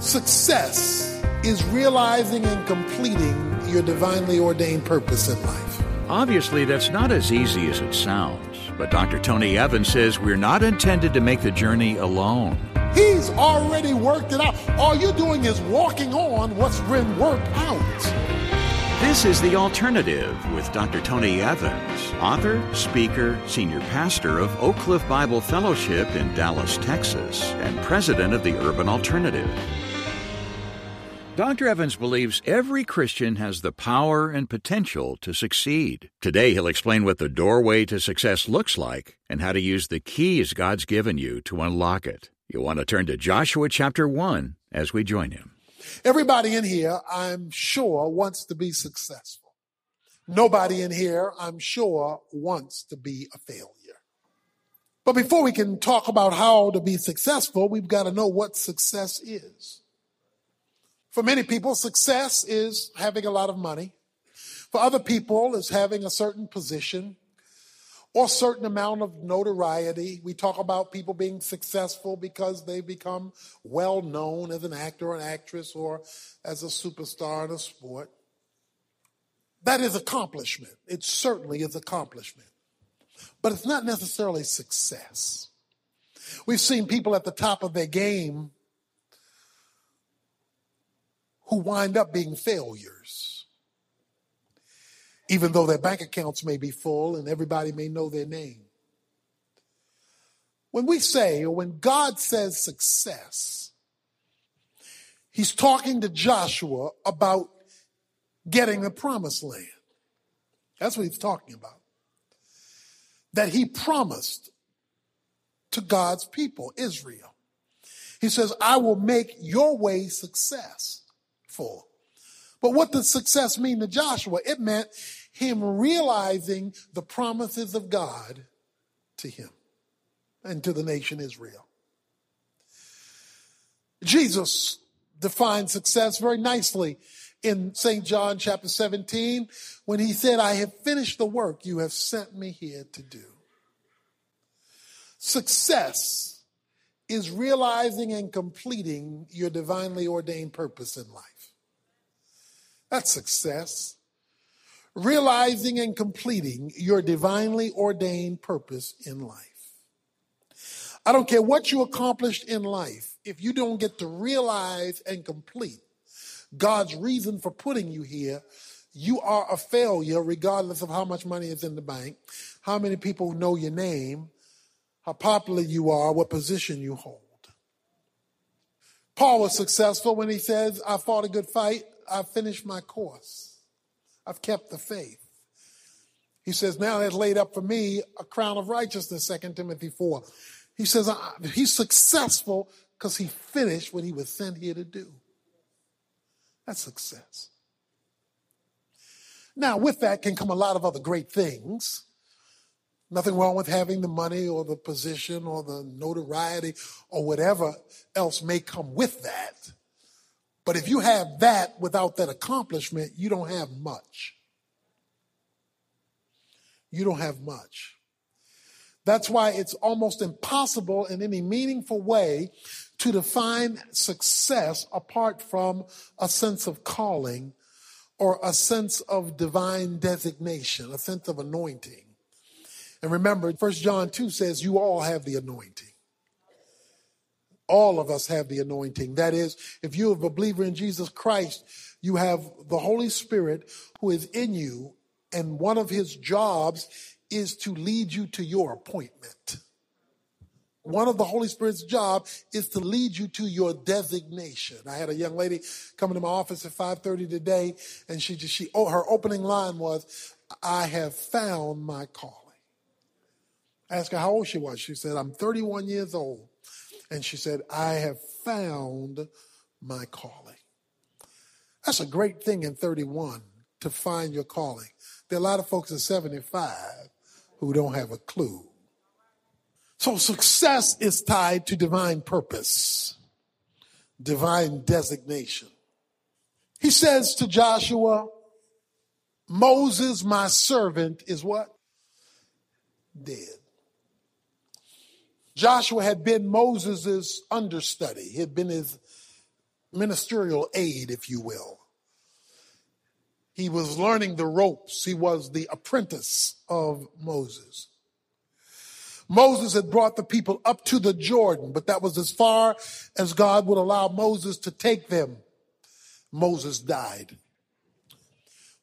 Success is realizing and completing your divinely ordained purpose in life. Obviously, that's not as easy as it sounds, but Dr. Tony Evans says we're not intended to make the journey alone. He's already worked it out. All you're doing is walking on what's been worked out. This is The Alternative with Dr. Tony Evans, author, speaker, senior pastor of Oak Cliff Bible Fellowship in Dallas, Texas, and president of the Urban Alternative. Dr. Evans believes every Christian has the power and potential to succeed. Today, he'll explain what the doorway to success looks like and how to use the keys God's given you to unlock it. You'll want to turn to Joshua chapter 1 as we join him. Everybody in here, I'm sure, wants to be successful. Nobody in here, I'm sure, wants to be a failure. But before we can talk about how to be successful, we've got to know what success is. For many people, success is having a lot of money. For other people, is having a certain position or certain amount of notoriety. We talk about people being successful because they become well known as an actor or an actress or as a superstar in a sport. That is accomplishment. It certainly is accomplishment. But it's not necessarily success. We've seen people at the top of their game who wind up being failures. Even though their bank accounts may be full and everybody may know their name. When we say, or when God says success, he's talking to Joshua about getting the promised land. That's what he's talking about. That he promised to God's people, Israel. He says, I will make your way success But what does success mean to Joshua? It meant him realizing the promises of God to him and to the nation Israel. Jesus defined success very nicely in St. John chapter 17 when he said, I have finished the work you have sent me here to do. Success is realizing and completing your divinely ordained purpose in life. That's success. Realizing and completing your divinely ordained purpose in life. I don't care what you accomplished in life, if you don't get to realize and complete God's reason for putting you here, you are a failure regardless of how much money is in the bank, how many people know your name, how popular you are, what position you hold. Paul was successful when he says, I fought a good fight, I've finished my course. I've kept the faith. He says, now there's laid up for me a crown of righteousness, 2 Timothy 4. He says, he's successful because he finished what he was sent here to do. That's success. Now, with that can come a lot of other great things. Nothing wrong with having the money or the position or the notoriety or whatever else may come with that. But if you have that without that accomplishment, you don't have much. You don't have much. That's why it's almost impossible in any meaningful way to define success apart from a sense of calling or a sense of divine designation, a sense of anointing. And remember, 1 John 2 says, You all have the anointing. All of us have the anointing. That is, if you're a believer in Jesus Christ, you have the Holy Spirit who is in you, and one of his jobs is to lead you to your appointment. One of the Holy Spirit's job is to lead you to your designation. I had a young lady come into my office at 5:30 today, and she just she oh, her opening line was, "I have found my calling." I asked her how old she was. She said, "I'm 31 years old." And she said, I have found my calling. That's a great thing in 31 to find your calling. There are a lot of folks at 75 who don't have a clue. So success is tied to divine purpose, divine designation. He says to Joshua, Moses, my servant, is what? Dead. Joshua had been Moses' understudy. He had been his ministerial aid, if you will. He was learning the ropes. He was the apprentice of Moses. Moses had brought the people up to the Jordan, but that was as far as God would allow Moses to take them. Moses died.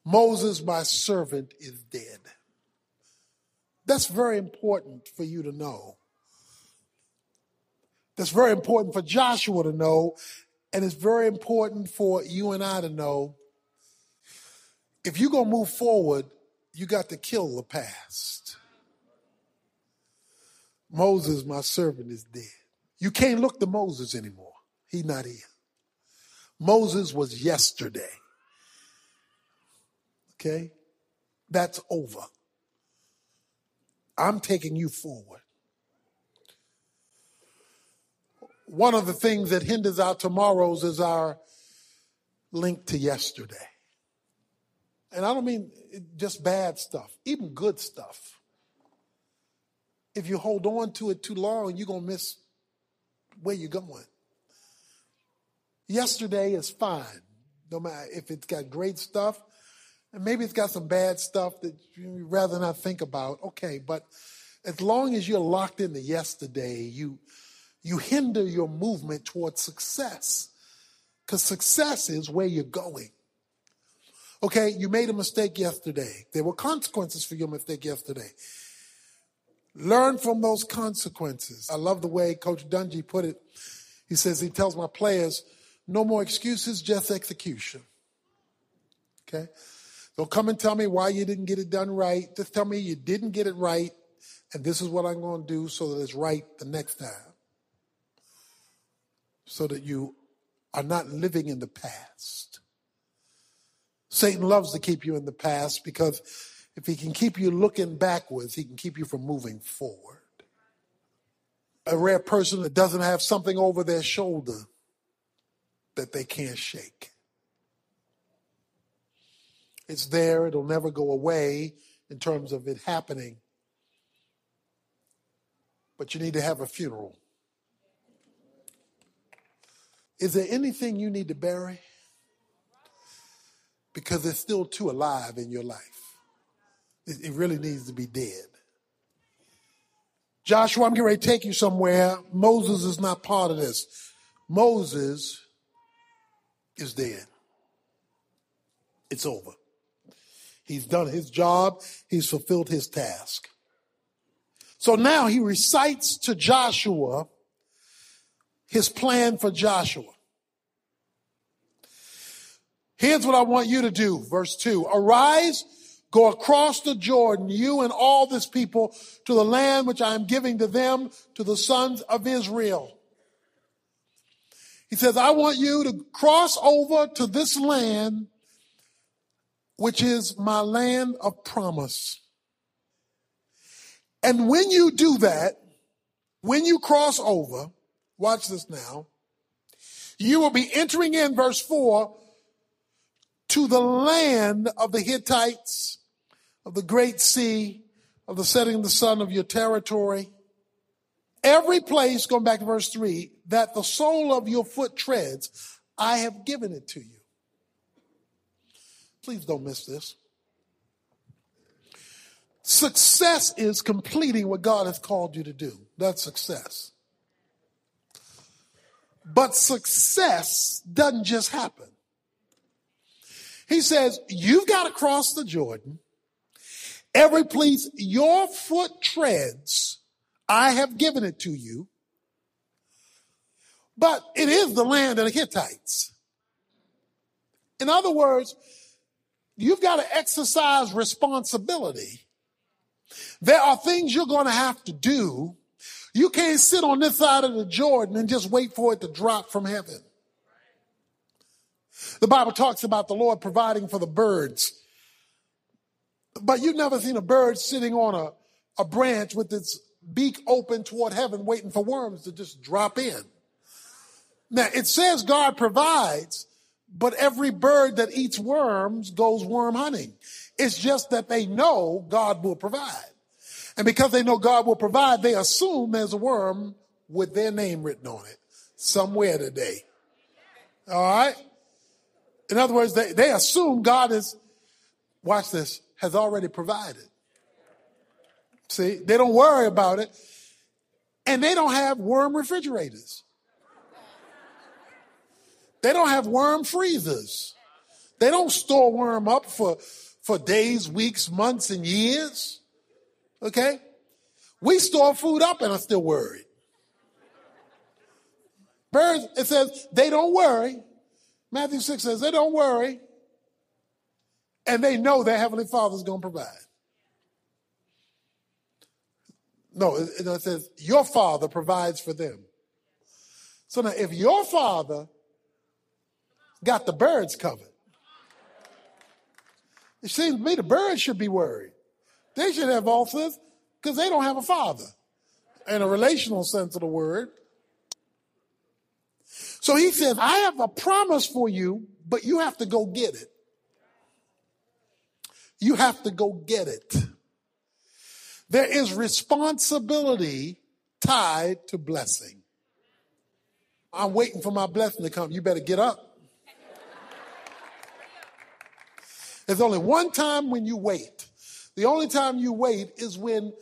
Moses, my servant, is dead. That's very important for you to know. That's very important for Joshua to know, and it's very important for you and I to know if you're going to move forward, you got to kill the past. Moses, my servant, is dead. You can't look to Moses anymore. He's not here. Moses was yesterday. Okay? That's over. I'm taking you forward. One of the things that hinders our tomorrows is our link to yesterday. And I don't mean just bad stuff, even good stuff. If you hold on to it too long, you're going to miss where you're going. Yesterday is fine, no matter if it's got great stuff, and maybe it's got some bad stuff that you'd rather not think about. Okay, but as long as you're locked into yesterday, you you hinder your movement towards success. Because success is where you're going. Okay, you made a mistake yesterday. There were consequences for your mistake yesterday. Learn from those consequences. I love the way Coach Dungy put it. He says he tells my players, no more excuses, just execution. Okay? Don't come and tell me why you didn't get it done right. Just tell me you didn't get it right, and this is what I'm going to do so that it's right the next time. So that you are not living in the past. Satan loves to keep you in the past because if he can keep you looking backwards, he can keep you from moving forward. A rare person that doesn't have something over their shoulder that they can't shake. It's there, it'll never go away in terms of it happening. But you need to have a funeral. Is there anything you need to bury? because it's still too alive in your life. It, really needs to be dead. Joshua, I'm getting ready to take you somewhere. Moses is not part of this. Moses is dead. It's over. He's done his job. He's fulfilled his task. So now he recites to Joshua his plan for Joshua. Here's what I want you to do. Verse two, arise, go across the Jordan, you and all this people to the land which I am giving to them, to the sons of Israel. He says, I want you to cross over to this land, which is my land of promise. And when you do that, when you cross over, watch this now, you will be entering in verse four to the land of the Hittites, of the great sea, of the setting of the sun of your territory. Every place, going back to verse three, that the sole of your foot treads, I have given it to you. Please don't miss this. Success is completing what God has called you to do. That's success. But success doesn't just happen. He says, you've got to cross the Jordan. Every place your foot treads, I have given it to you. But it is the land of the Hittites. In other words, you've got to exercise responsibility. There are things you're going to have to do. You can't sit on this side of the Jordan and just wait for it to drop from heaven. The Bible talks about the Lord providing for the birds. But you've never seen a bird sitting on a, a branch with its beak open toward heaven, waiting for worms to just drop in. Now, it says God provides, but every bird that eats worms goes worm hunting. It's just that they know God will provide. And because they know God will provide, they assume there's a worm with their name written on it somewhere today. All right? In other words, they, they assume God is, watch this, has already provided. See, they don't worry about it. And they don't have worm refrigerators. They don't have worm freezers. They don't store worm up for, for days, weeks, months, and years. Okay? We store food up and are still worried. Birds, it says, they don't worry. Matthew 6 says, they don't worry. And they know their Heavenly Father's going to provide. No, it, it says, your Father provides for them. So now, if your Father got the birds covered, it seems to me the birds should be worried. They should have ulcers because they don't have a father in a relational sense of the word. So he says, I have a promise for you, but you have to go get it. You have to go get it. There is responsibility tied to blessing. I'm waiting for my blessing to come. You better get up. There's only one time when you wait. The only time you wait is when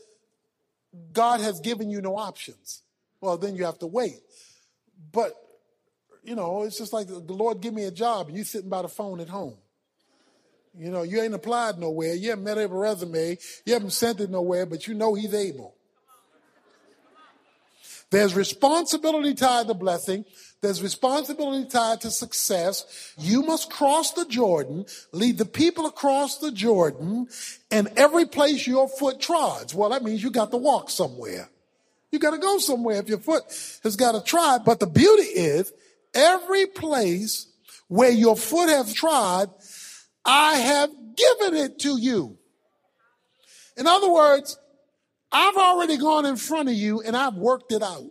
God has given you no options. Well, then you have to wait. But, you know, it's just like the Lord give me a job and you sitting by the phone at home. You know, you ain't applied nowhere. You haven't met a resume. You haven't sent it nowhere, but you know he's able. There's responsibility tied to blessing. There's responsibility tied to success. You must cross the Jordan, lead the people across the Jordan, and every place your foot trods. Well, that means you got to walk somewhere. You got to go somewhere if your foot has got to trod. But the beauty is, every place where your foot has trod, I have given it to you. In other words, I've already gone in front of you and I've worked it out.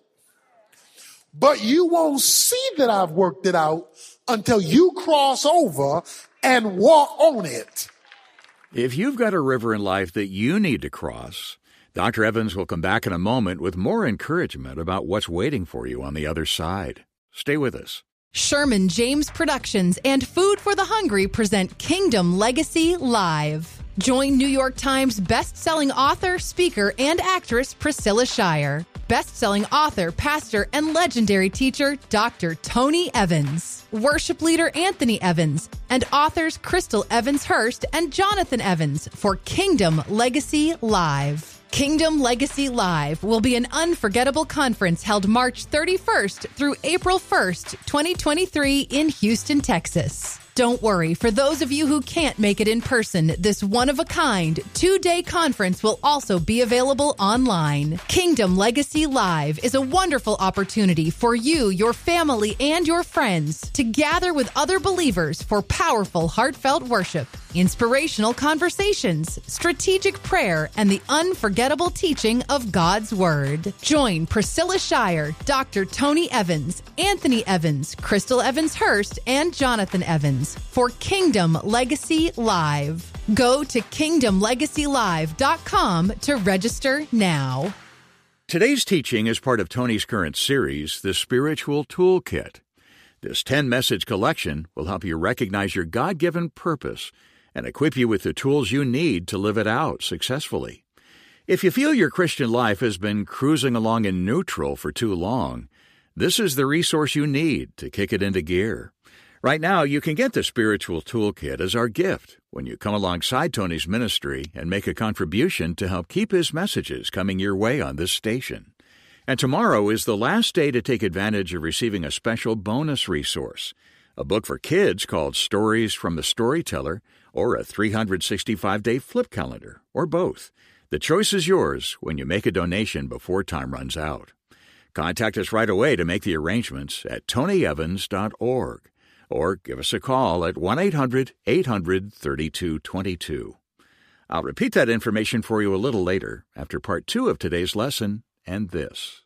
But you won't see that I've worked it out until you cross over and walk on it. If you've got a river in life that you need to cross, Dr. Evans will come back in a moment with more encouragement about what's waiting for you on the other side. Stay with us. Sherman James Productions and Food for the Hungry present Kingdom Legacy Live. Join New York Times best-selling author, speaker, and actress Priscilla Shirer, best-selling author, pastor, and legendary teacher Dr. Tony Evans, worship leader Anthony Evans, and authors Crystal Evans Hurst and Jonathan Evans for Kingdom Legacy Live. Kingdom Legacy Live will be an unforgettable conference held March 31st through April 1st, 2023 in Houston, Texas. Don't worry, for those of you who can't make it in person, this one of a kind two day conference will also be available online. Kingdom Legacy Live is a wonderful opportunity for you, your family, and your friends to gather with other believers for powerful, heartfelt worship, inspirational conversations, strategic prayer, and the unforgettable teaching of God's Word. Join Priscilla Shirer, Dr. Tony Evans, Anthony Evans, Crystal Evans Hurst, and Jonathan Evans for Kingdom Legacy Live. Go to kingdomlegacylive.com to register now. Today's teaching is part of Tony's current series, The Spiritual Toolkit. This 10 message collection will help you recognize your God given purpose and equip you with the tools you need to live it out successfully. If you feel your Christian life has been cruising along in neutral for too long, this is the resource you need to kick it into gear. Right now, you can get the Spiritual Toolkit as our gift when you come alongside Tony's ministry and make a contribution to help keep his messages coming your way on this station. And tomorrow is the last day to take advantage of receiving a special bonus resource a book for kids called Stories from the Storyteller, or a 365 day flip calendar, or both. The choice is yours when you make a donation before time runs out. Contact us right away to make the arrangements at tonyevans.org or give us a call at 1 800 800 3222. I'll repeat that information for you a little later after part two of today's lesson and this.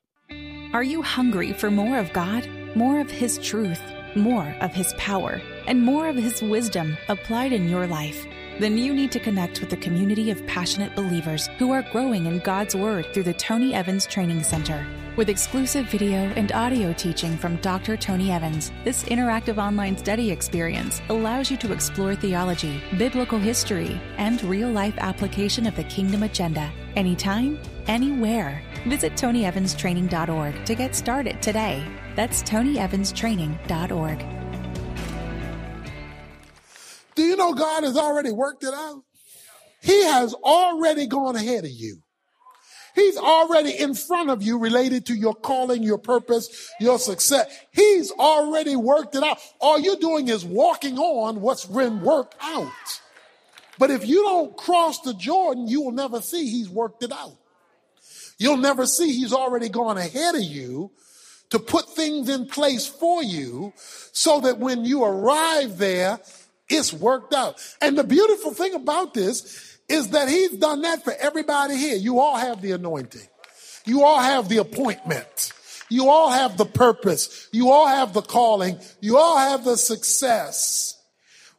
Are you hungry for more of God, more of His truth, more of His power, and more of His wisdom applied in your life? Then you need to connect with the community of passionate believers who are growing in God's Word through the Tony Evans Training Center. With exclusive video and audio teaching from Dr. Tony Evans, this interactive online study experience allows you to explore theology, biblical history, and real life application of the kingdom agenda anytime, anywhere. Visit TonyEvansTraining.org to get started today. That's TonyEvansTraining.org. Do you know God has already worked it out? He has already gone ahead of you. He's already in front of you related to your calling, your purpose, your success. He's already worked it out. All you're doing is walking on what's been worked out. But if you don't cross the Jordan, you will never see he's worked it out. You'll never see he's already gone ahead of you to put things in place for you so that when you arrive there, it's worked out. And the beautiful thing about this is that he's done that for everybody here. You all have the anointing. You all have the appointment. You all have the purpose. You all have the calling. You all have the success.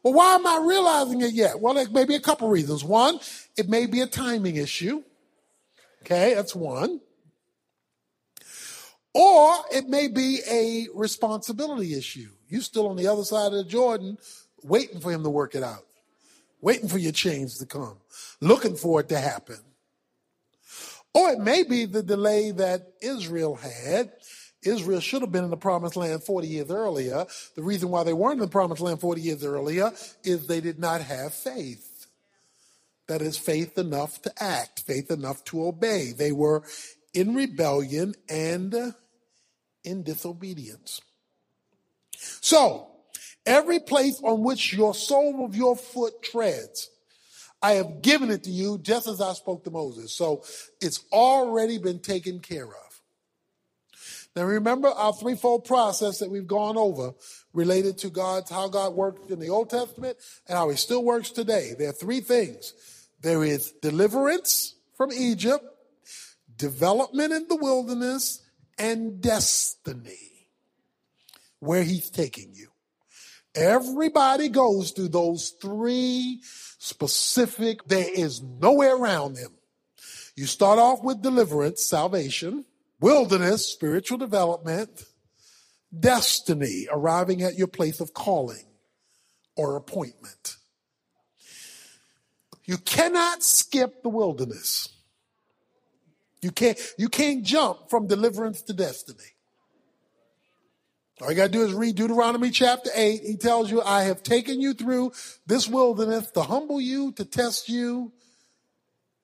Well, why am I realizing it yet? Well, it may be a couple reasons. One, it may be a timing issue. Okay, that's one. Or it may be a responsibility issue. You're still on the other side of the Jordan waiting for him to work it out, waiting for your change to come, looking for it to happen. Or it may be the delay that Israel had. Israel should have been in the promised land 40 years earlier. The reason why they weren't in the promised land 40 years earlier is they did not have faith. That is faith enough to act, faith enough to obey. They were in rebellion and in disobedience. So, Every place on which your sole of your foot treads, I have given it to you just as I spoke to Moses. So it's already been taken care of. Now remember our threefold process that we've gone over related to God's, how God worked in the Old Testament and how he still works today. There are three things. There is deliverance from Egypt, development in the wilderness, and destiny, where he's taking you. Everybody goes through those three specific, there is nowhere around them. You start off with deliverance, salvation, wilderness, spiritual development, destiny, arriving at your place of calling or appointment. You cannot skip the wilderness. You can't, you can't jump from deliverance to destiny. All you got to do is read Deuteronomy chapter 8. He tells you, I have taken you through this wilderness to humble you, to test you,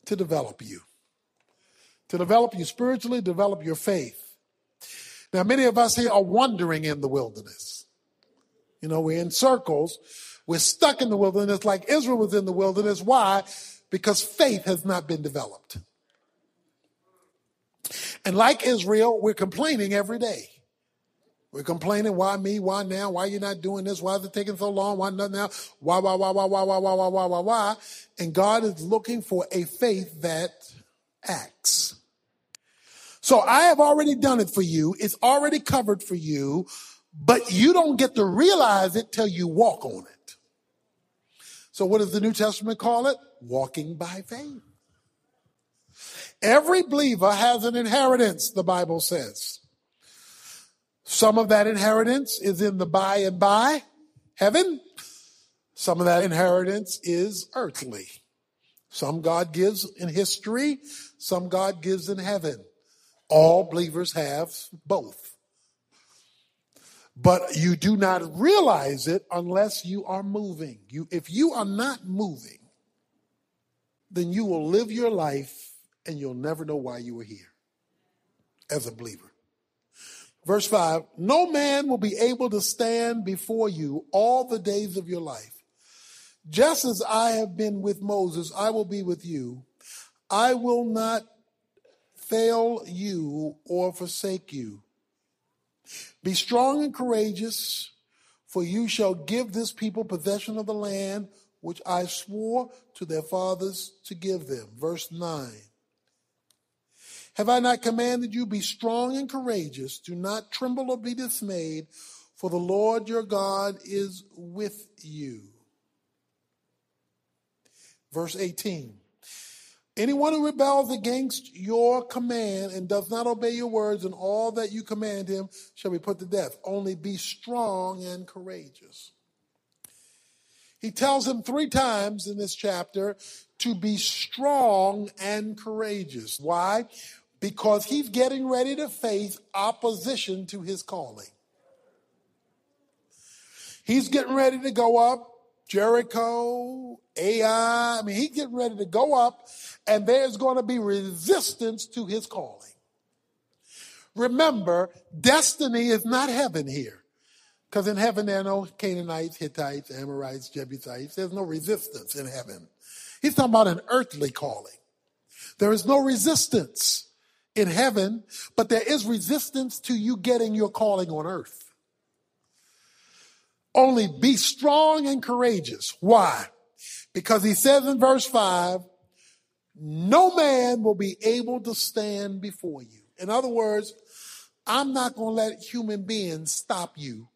to develop you. To develop you spiritually, develop your faith. Now, many of us here are wandering in the wilderness. You know, we're in circles. We're stuck in the wilderness like Israel was in the wilderness. Why? Because faith has not been developed. And like Israel, we're complaining every day. We're complaining, why me? Why now? Why you not doing this? Why is it taking so long? Why not now? Why, why, why, why, why, why, why, why, why, why, why? And God is looking for a faith that acts. So I have already done it for you. It's already covered for you, but you don't get to realize it till you walk on it. So what does the New Testament call it? Walking by faith. Every believer has an inheritance, the Bible says. Some of that inheritance is in the by and by heaven. Some of that inheritance is earthly. Some God gives in history, some God gives in heaven. All believers have both. But you do not realize it unless you are moving. You, if you are not moving, then you will live your life and you'll never know why you were here as a believer. Verse 5 No man will be able to stand before you all the days of your life. Just as I have been with Moses, I will be with you. I will not fail you or forsake you. Be strong and courageous, for you shall give this people possession of the land which I swore to their fathers to give them. Verse 9. Have I not commanded you, be strong and courageous? Do not tremble or be dismayed, for the Lord your God is with you. Verse 18. Anyone who rebels against your command and does not obey your words and all that you command him shall be put to death. Only be strong and courageous. He tells him three times in this chapter to be strong and courageous. Why? Because he's getting ready to face opposition to his calling. He's getting ready to go up Jericho, Ai. I mean, he's getting ready to go up, and there's going to be resistance to his calling. Remember, destiny is not heaven here. Because in heaven there are no Canaanites, Hittites, Amorites, Jebusites. There's no resistance in heaven. He's talking about an earthly calling. There is no resistance in heaven, but there is resistance to you getting your calling on earth. Only be strong and courageous. Why? Because he says in verse 5, no man will be able to stand before you. In other words, I'm not going to let human beings stop you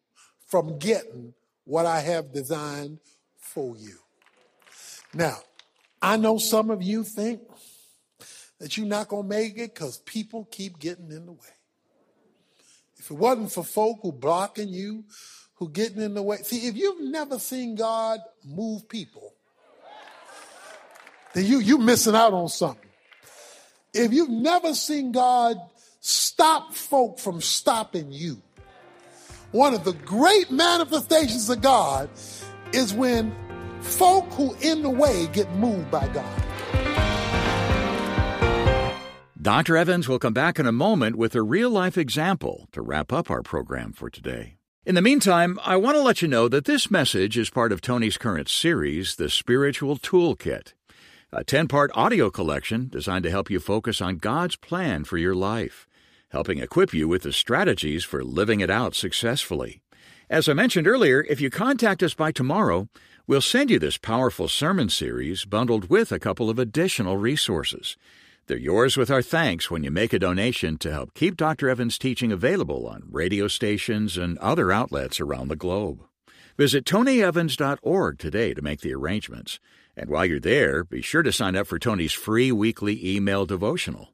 from getting what I have designed for you. Now, I know some of you think that you're not going to make it because people keep getting in the way. If it wasn't for folk who blocking you who getting in the way. See, if you've never seen God move people, then you you missing out on something. If you've never seen God stop folk from stopping you, one of the great manifestations of God is when folk who in the way get moved by God. Dr. Evans will come back in a moment with a real life example to wrap up our program for today. In the meantime, I want to let you know that this message is part of Tony's current series, The Spiritual Toolkit, a 10 part audio collection designed to help you focus on God's plan for your life, helping equip you with the strategies for living it out successfully. As I mentioned earlier, if you contact us by tomorrow, we'll send you this powerful sermon series bundled with a couple of additional resources. They're yours with our thanks when you make a donation to help keep Dr. Evans' teaching available on radio stations and other outlets around the globe. Visit tonyevans.org today to make the arrangements. And while you're there, be sure to sign up for Tony's free weekly email devotional.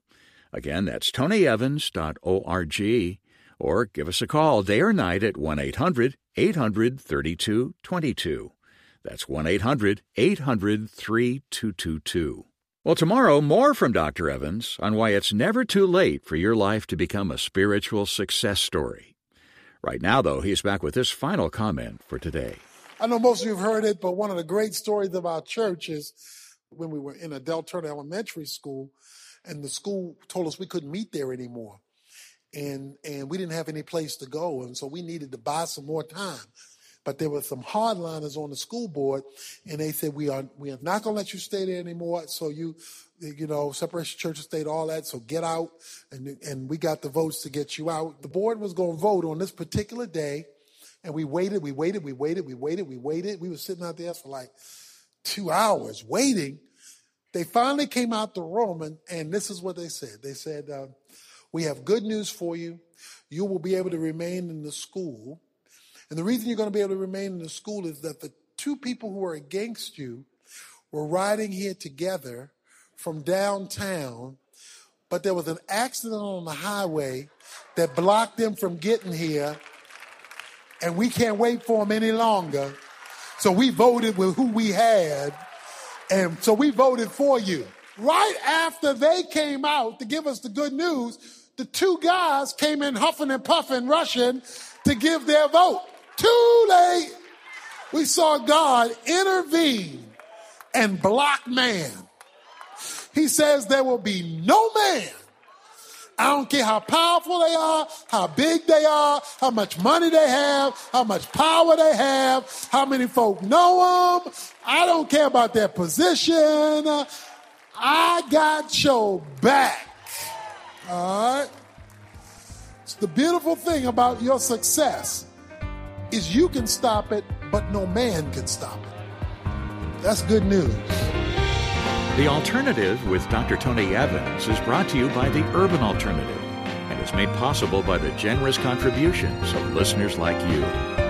Again, that's tonyevans.org, or give us a call day or night at 1 800 800 3222. That's 1 800 800 3222. Well, tomorrow, more from Dr. Evans on why it's never too late for your life to become a spiritual success story. Right now, though, he's back with this final comment for today. I know most of you have heard it, but one of the great stories of our church is when we were in a Del Elementary School, and the school told us we couldn't meet there anymore. And, and we didn't have any place to go, and so we needed to buy some more time but there were some hardliners on the school board, and they said we are we are not going to let you stay there anymore. So you, you know, separation church and state, all that. So get out, and and we got the votes to get you out. The board was going to vote on this particular day, and we waited, we waited, we waited, we waited, we waited. We were sitting out there for like two hours waiting. They finally came out the room, and, and this is what they said. They said, uh, "We have good news for you. You will be able to remain in the school." And the reason you're going to be able to remain in the school is that the two people who are against you were riding here together from downtown, but there was an accident on the highway that blocked them from getting here, and we can't wait for them any longer. So we voted with who we had, and so we voted for you. Right after they came out to give us the good news, the two guys came in huffing and puffing, rushing to give their vote. Too late. We saw God intervene and block man. He says there will be no man. I don't care how powerful they are, how big they are, how much money they have, how much power they have, how many folk know them. I don't care about their position. I got your back. All right? It's the beautiful thing about your success is you can stop it, but no man can stop it. That's good news. The Alternative with Dr. Tony Evans is brought to you by the Urban Alternative and is made possible by the generous contributions of listeners like you.